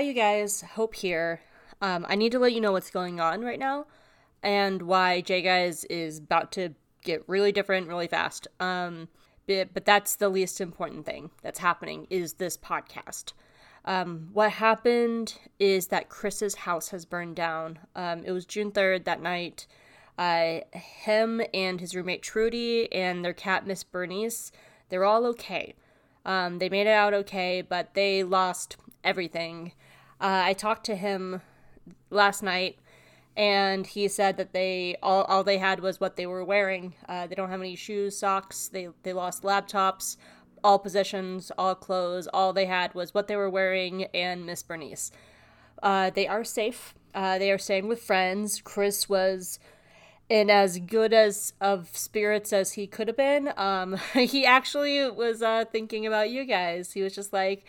Hi, you guys. Hope here. Um, I need to let you know what's going on right now and why Jaig Eyes is about to get really different really fast. Um, but, but that's the least important thing that's happening is this podcast. Um, what happened is that Chris's house has burned down. Um, it was June 3rd that night. Uh, him and his roommate Trudy and their cat Miss Bernice, they're all okay. Um, they made it out okay, but they lost everything. Uh, I talked to him last night, and he said that they all, all they had was what they were wearing. Uh, they don't have any shoes, socks. They they lost laptops, all possessions, all clothes. All they had was what they were wearing and Miss Bernice. Uh, they are safe. Uh, they are staying with friends. Chris was in as good as of spirits as he could have been. Um, he actually was uh, thinking about you guys. He was just like,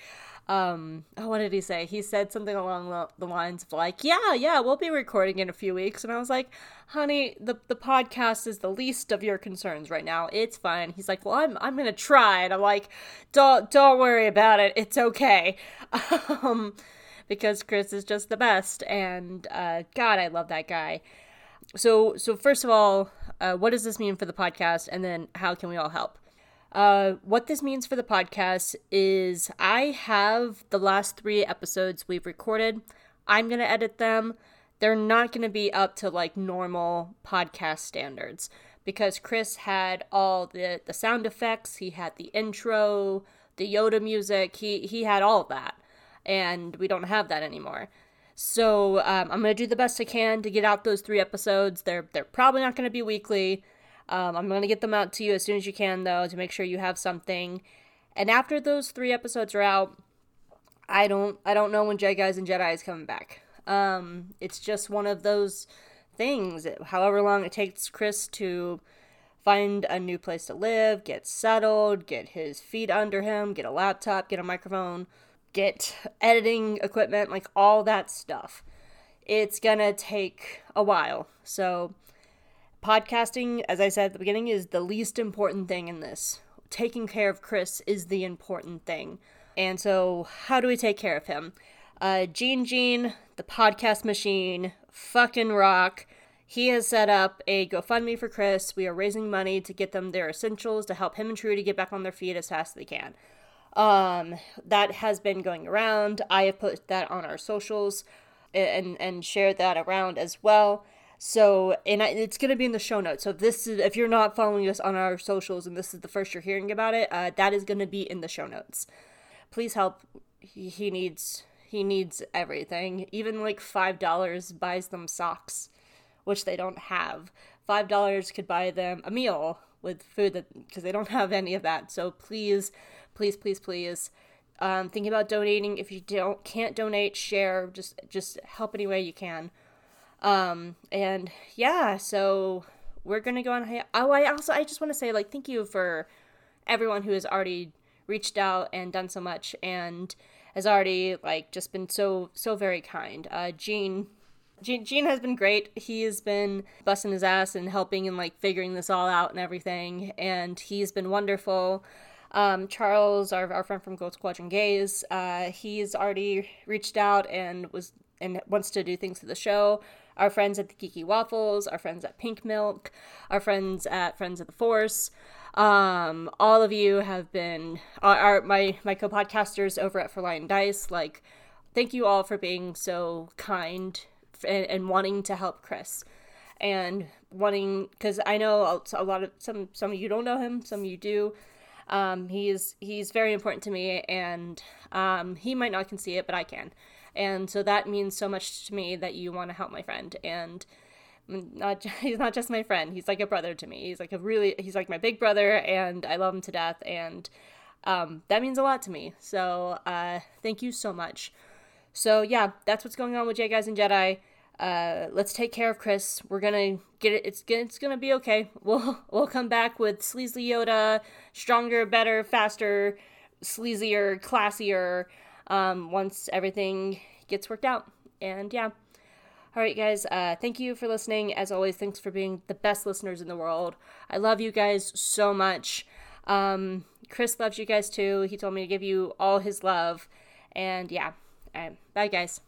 um, oh, what did he say? He said something along the lines of like, yeah, yeah, we'll be recording in a few weeks. And I was like, honey, the, the podcast is the least of your concerns right now. It's fine. He's like, well, I'm, I'm to try. And I'm like, don't, don't worry about it. It's okay. um, because Chris is just the best. And, uh, God, I love that guy so so first of all, uh, what does this mean for the podcast, and then how can we all help? Uh, what this means for the podcast is I have the last three episodes we've recorded. I'm gonna edit them. They're not gonna be up to like normal podcast standards because Chris had all the the sound effects. He had the intro, the Yoda music. He he had all that, and we don't have that anymore. So um, I'm gonna do the best I can to get out those three episodes. They're they're probably not gonna be weekly. Um, I'm gonna get them out to you as soon as you can though to make sure you have something. And after those three episodes are out, I don't I don't know when Jaig Eyes and Jedi is coming back. Um, it's just one of those things. However long it takes Chris to find a new place to live, get settled, get his feet under him, get a laptop, get a microphone get editing equipment, like all that stuff. It's gonna take a while. So, podcasting, as I said at the beginning, is the least important thing in this. Taking care of Chris is the important thing. And so, how do we take care of him? Uh, Gene Gene, the podcast machine, fucking rock. He has set up a GoFundMe for Chris. We are raising money to get them their essentials to help him and Trudy get back on their feet as fast as they can. Um, that has been going around. I have put that on our socials and and shared that around as well. So, and I, it's to be in the show notes. So, if this is if you're not following us on our socials and this is the first you're hearing about it, uh, that is to be in the show notes. Please help. He, he needs he needs everything. Even like five dollars buys them socks, which they don't have. Five dollars could buy them a meal with food that because they don't have any of that. So please please, please, please. Um, thinking about donating. If you don't can't donate, share. Just just help any way you can. Um, and yeah, so we're gonna go on. Hi- oh, I also I just want to say like thank you for everyone who has already reached out and done so much and has already like just been so so very kind. Uh, Gene. Gene, Gene has been great. He has been busting his ass and helping and like figuring this all out and everything, and he's been wonderful. Um, Charles, our, our friend from Gold Squadron Gays, uh, he's already reached out and was and wants to do things for the show. Our friends at the Geeky Waffles, our friends at Pink Milk, our friends at Friends of the Force. Um, all of you have been our my my co-podcasters over at For Lion Dice. Like, thank you all for being so kind and, and wanting to help Chris and wanting because I know a lot of some some of you don't know him, some of you do. Um, he's he's very important to me, and um, he might not can see it, but I can, and so that means so much to me that you want to help my friend, and not he's not just my friend; he's like a brother to me. He's like a really he's like my big brother, and I love him to death, and um, that means a lot to me. So uh, thank you so much. So yeah, that's what's going on with Jaig Eyes and Jedi uh, let's take care of Chris. We're gonna get it. It's it's gonna be okay. We'll we'll come back with Sleazy Yoda, stronger, better, faster, sleazier, classier. Um, once everything gets worked out. And yeah. All right, guys. Uh, thank you for listening. As always, thanks for being the best listeners in the world. I love you guys so much. Um, Chris loves you guys too. He told me to give you all his love. And yeah, All right. Bye, guys.